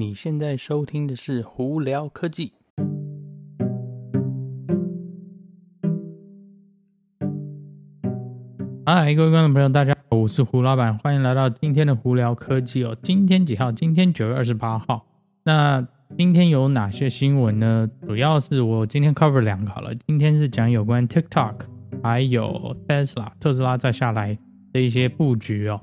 你现在收听的是《胡聊科技》。嗨，各位观众朋友，大家好，我是胡老板，欢迎来到今天的《胡聊科技》哦。今天几号？今天九月二十八号。那今天有哪些新闻呢？主要是我今天 cover 两个好了。今天是讲有关 TikTok，还有 Tesla，特斯拉再下来的一些布局哦。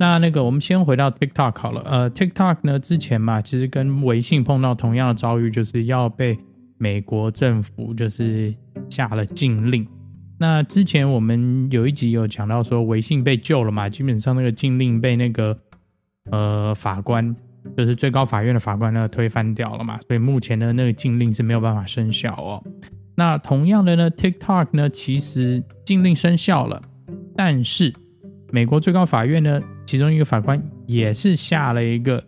那那个，我们先回到 TikTok 好了。呃，TikTok 呢，之前嘛，其实跟微信碰到同样的遭遇，就是要被美国政府就是下了禁令。那之前我们有一集有讲到说，微信被救了嘛，基本上那个禁令被那个呃法官，就是最高法院的法官呢推翻掉了嘛，所以目前的那个禁令是没有办法生效哦。那同样的呢，TikTok 呢，其实禁令生效了，但是美国最高法院呢，其中一个法官也是下了一个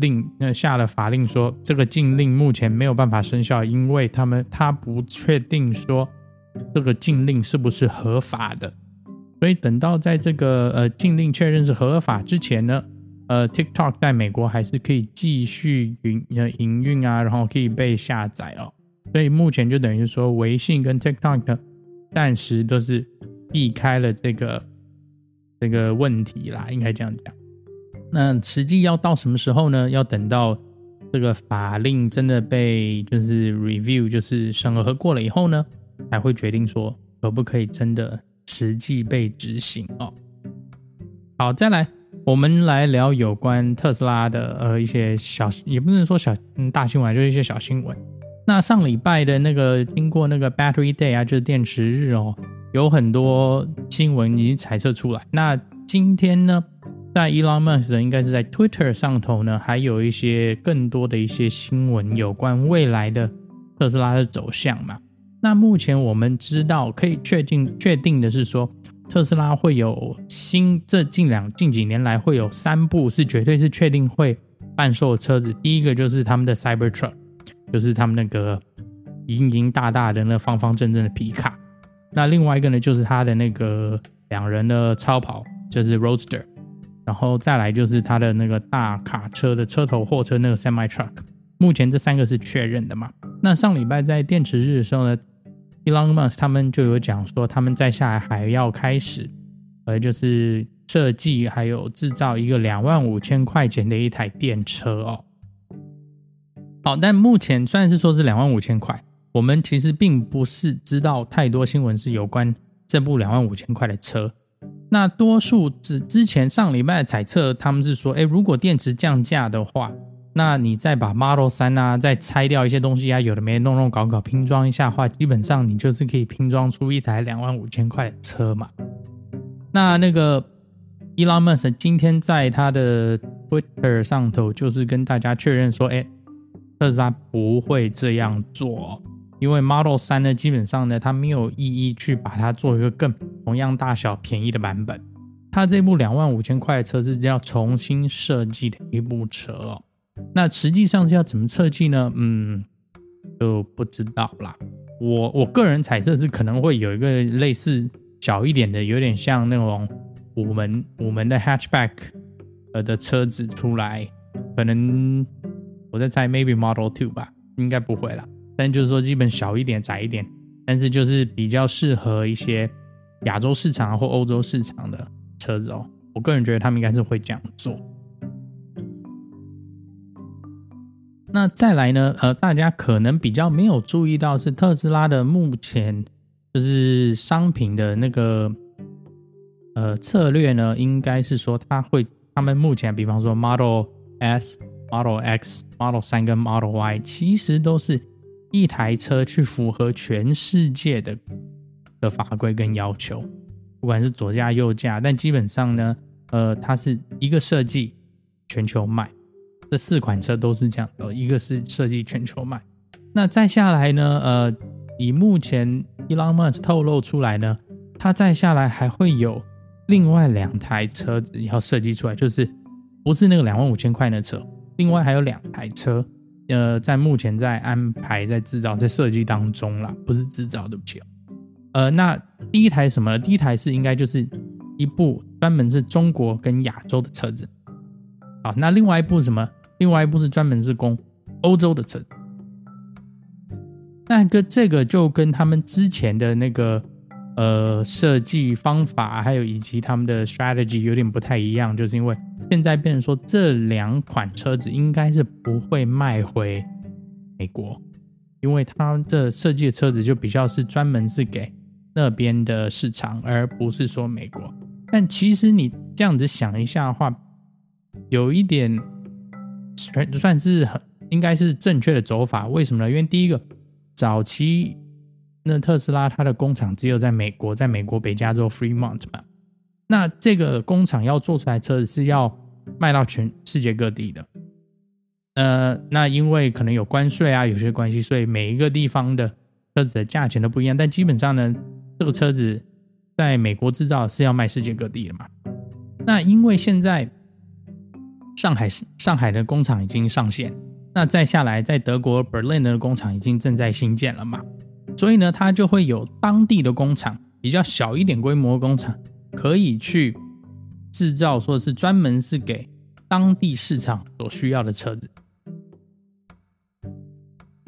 令，那下了法令说，这个禁令目前没有办法生效，因为他们他不确定说这个禁令是不是合法的，所以等到在这个呃禁令确认是合法之前呢，呃 TikTok 在美国还是可以继续营呃营运啊，然后可以被下载哦，所以目前就等于说微信跟 TikTok 暂时都是避开了这个。这个问题啦，应该这样讲。那实际要到什么时候呢？要等到这个法令真的被就是 review，就是审核过了以后呢，才会决定说可不可以真的实际被执行哦。好，再来，我们来聊有关特斯拉的呃一些小，也不能说小嗯大新闻，就是一些小新闻。那上礼拜的那个经过那个 Battery Day 啊，就是电池日哦。有很多新闻已经猜测出来。那今天呢，在 Elon Musk 应该是在 Twitter 上头呢，还有一些更多的一些新闻有关未来的特斯拉的走向嘛。那目前我们知道可以确定确定的是说，特斯拉会有新这近两近几年来会有三部是绝对是确定会贩售车子。第一个就是他们的 Cybertruck，就是他们那个盈盈大大的那方方正正的皮卡。那另外一个呢，就是他的那个两人的超跑，就是 Roadster，然后再来就是他的那个大卡车的车头货车那个 Semi Truck。目前这三个是确认的嘛？那上礼拜在电池日的时候呢，Elon Musk 他们就有讲说，他们在下来还要开始，呃，就是设计还有制造一个两万五千块钱的一台电车哦。好，但目前虽然是说是两万五千块。我们其实并不是知道太多新闻是有关这部两万五千块的车。那多数之之前上礼拜的猜测，他们是说，哎，如果电池降价的话，那你再把 Model 3啊，再拆掉一些东西啊，有的没弄弄搞搞拼装一下的话，基本上你就是可以拼装出一台两万五千块的车嘛。那那个 Elon Musk 今天在他的 Twitter 上头就是跟大家确认说，哎，特斯拉不会这样做。因为 Model 3呢，基本上呢，它没有意义去把它做一个更同样大小、便宜的版本。它这部两万五千块的车是要重新设计的一部车哦。那实际上是要怎么设计呢？嗯，就不知道啦。我我个人猜测是可能会有一个类似小一点的，有点像那种五门五门的 Hatchback 呃的车子出来。可能我在猜，maybe Model Two 吧，应该不会啦。但就是说，基本小一点、窄一点，但是就是比较适合一些亚洲市场或欧洲市场的车子哦。我个人觉得他们应该是会这样做。那再来呢？呃，大家可能比较没有注意到是特斯拉的目前就是商品的那个呃策略呢，应该是说他会，他们目前比方说 Model S、Model X、Model 3跟 Model Y，其实都是。一台车去符合全世界的的法规跟要求，不管是左驾右驾，但基本上呢，呃，它是一个设计全球卖，这四款车都是这样的，一个是设计全球卖。那再下来呢，呃，以目前 Elon Musk 透露出来呢，它再下来还会有另外两台车子要设计出来，就是不是那个两万五千块的车，另外还有两台车。呃，在目前在安排、在制造、在设计当中啦，不是制造，对不起哦。呃，那第一台什么呢？第一台是应该就是一部专门是中国跟亚洲的车子。好，那另外一部什么？另外一部是专门是供欧洲的车子。那个这个就跟他们之前的那个呃设计方法，还有以及他们的 strategy 有点不太一样，就是因为现在变成说这两款车子应该是不会卖回美国，因为他的设计的车子就比较是专门是给那边的市场，而不是说美国。但其实你这样子想一下的话，有一点算算是很应该是正确的走法。为什么呢？因为第一个。早期那特斯拉它的工厂只有在美国，在美国北加州 Fremont 嘛。那这个工厂要做出来车子是要卖到全世界各地的。呃，那因为可能有关税啊，有些关系，所以每一个地方的车子的价钱都不一样。但基本上呢，这个车子在美国制造是要卖世界各地的嘛。那因为现在上海上海的工厂已经上线。那再下来，在德国 Berlin 的工厂已经正在新建了嘛，所以呢，它就会有当地的工厂，比较小一点规模的工厂，可以去制造，说是专门是给当地市场所需要的车子，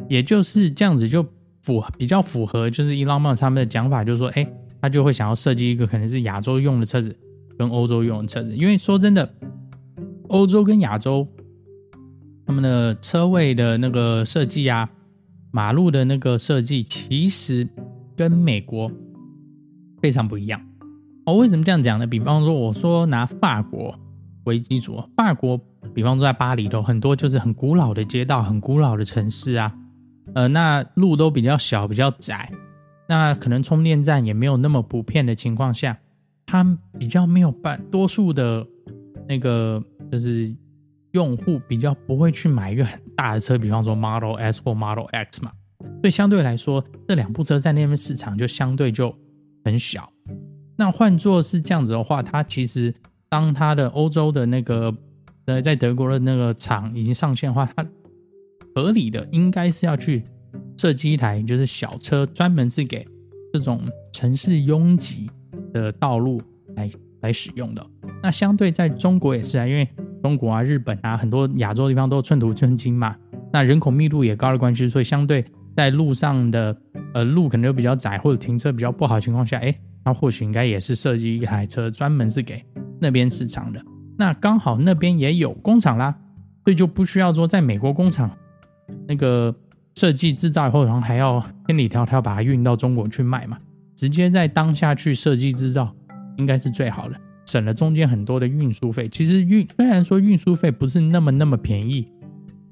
也就是这样子，就符比较符合，就是伊朗曼他们的讲法，就是说，哎，他就会想要设计一个可能是亚洲用的车子，跟欧洲用的车子，因为说真的，欧洲跟亚洲。他们的车位的那个设计啊，马路的那个设计，其实跟美国非常不一样。哦，为什么这样讲呢？比方说，我说拿法国为基础，法国，比方说在巴黎头，很多就是很古老的街道，很古老的城市啊，呃，那路都比较小，比较窄，那可能充电站也没有那么普遍的情况下，它比较没有办，多数的那个就是。用户比较不会去买一个很大的车，比方说 Model S 或 Model X 嘛，所以相对来说，这两部车在那边市场就相对就很小。那换作是这样子的话，它其实当它的欧洲的那个呃在德国的那个厂已经上线的话，它合理的应该是要去设计一台就是小车，专门是给这种城市拥挤的道路来来使用的。那相对在中国也是啊，因为中国啊、日本啊，很多亚洲地方都寸土寸金嘛，那人口密度也高的关系，所以相对在路上的呃路可能就比较窄，或者停车比较不好的情况下，哎，那或许应该也是设计一台车专门是给那边市场的。那刚好那边也有工厂啦，所以就不需要说在美国工厂那个设计制造以后，然后还要千里迢迢把它运到中国去卖嘛，直接在当下去设计制造，应该是最好的。省了中间很多的运输费，其实运虽然说运输费不是那么那么便宜，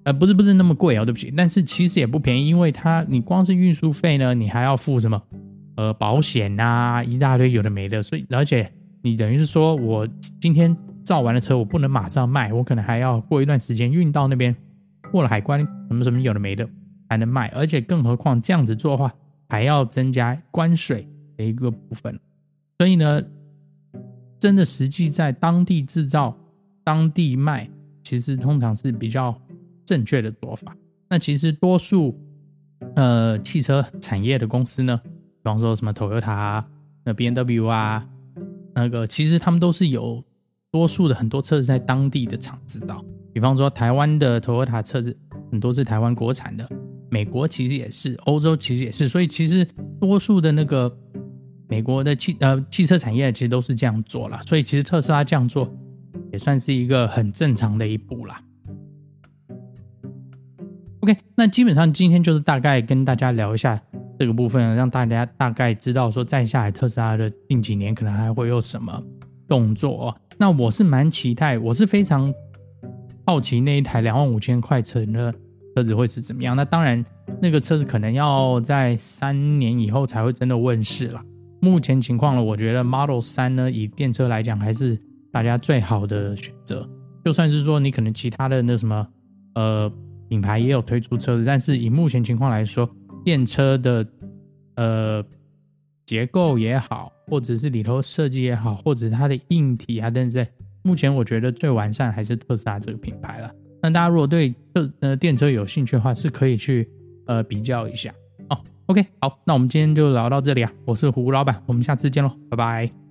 呃，不是不是那么贵哦，对不起，但是其实也不便宜，因为它你光是运输费呢，你还要付什么呃保险啊，一大堆有的没的，所以而且你等于是说我今天造完了车，我不能马上卖，我可能还要过一段时间运到那边过了海关什么什么有的没的才能卖，而且更何况这样子做的话还要增加关税的一个部分，所以呢。真的实际在当地制造、当地卖，其实通常是比较正确的做法。那其实多数呃汽车产业的公司呢，比方说什么 Toyota 啊、那 BMW 啊，那个其实他们都是有多数的很多车子在当地的厂制造。比方说台湾的 Toyota 车子很多是台湾国产的，美国其实也是，欧洲其实也是，所以其实多数的那个。美国的汽呃汽车产业其实都是这样做了，所以其实特斯拉这样做也算是一个很正常的一步啦。OK，那基本上今天就是大概跟大家聊一下这个部分，让大家大概知道说再下来特斯拉的近几年可能还会有什么动作哦。那我是蛮期待，我是非常好奇那一台两万五千块钱的车子会是怎么样。那当然，那个车子可能要在三年以后才会真的问世了。目前情况呢，我觉得 Model 3呢，以电车来讲，还是大家最好的选择。就算是说你可能其他的那什么，呃，品牌也有推出车子，但是以目前情况来说，电车的呃结构也好，或者是里头设计也好，或者是它的硬体啊等等，目前我觉得最完善还是特斯拉这个品牌了。那大家如果对这呃电车有兴趣的话，是可以去呃比较一下。OK，好，那我们今天就聊到这里啊！我是胡老板，我们下次见喽，拜拜。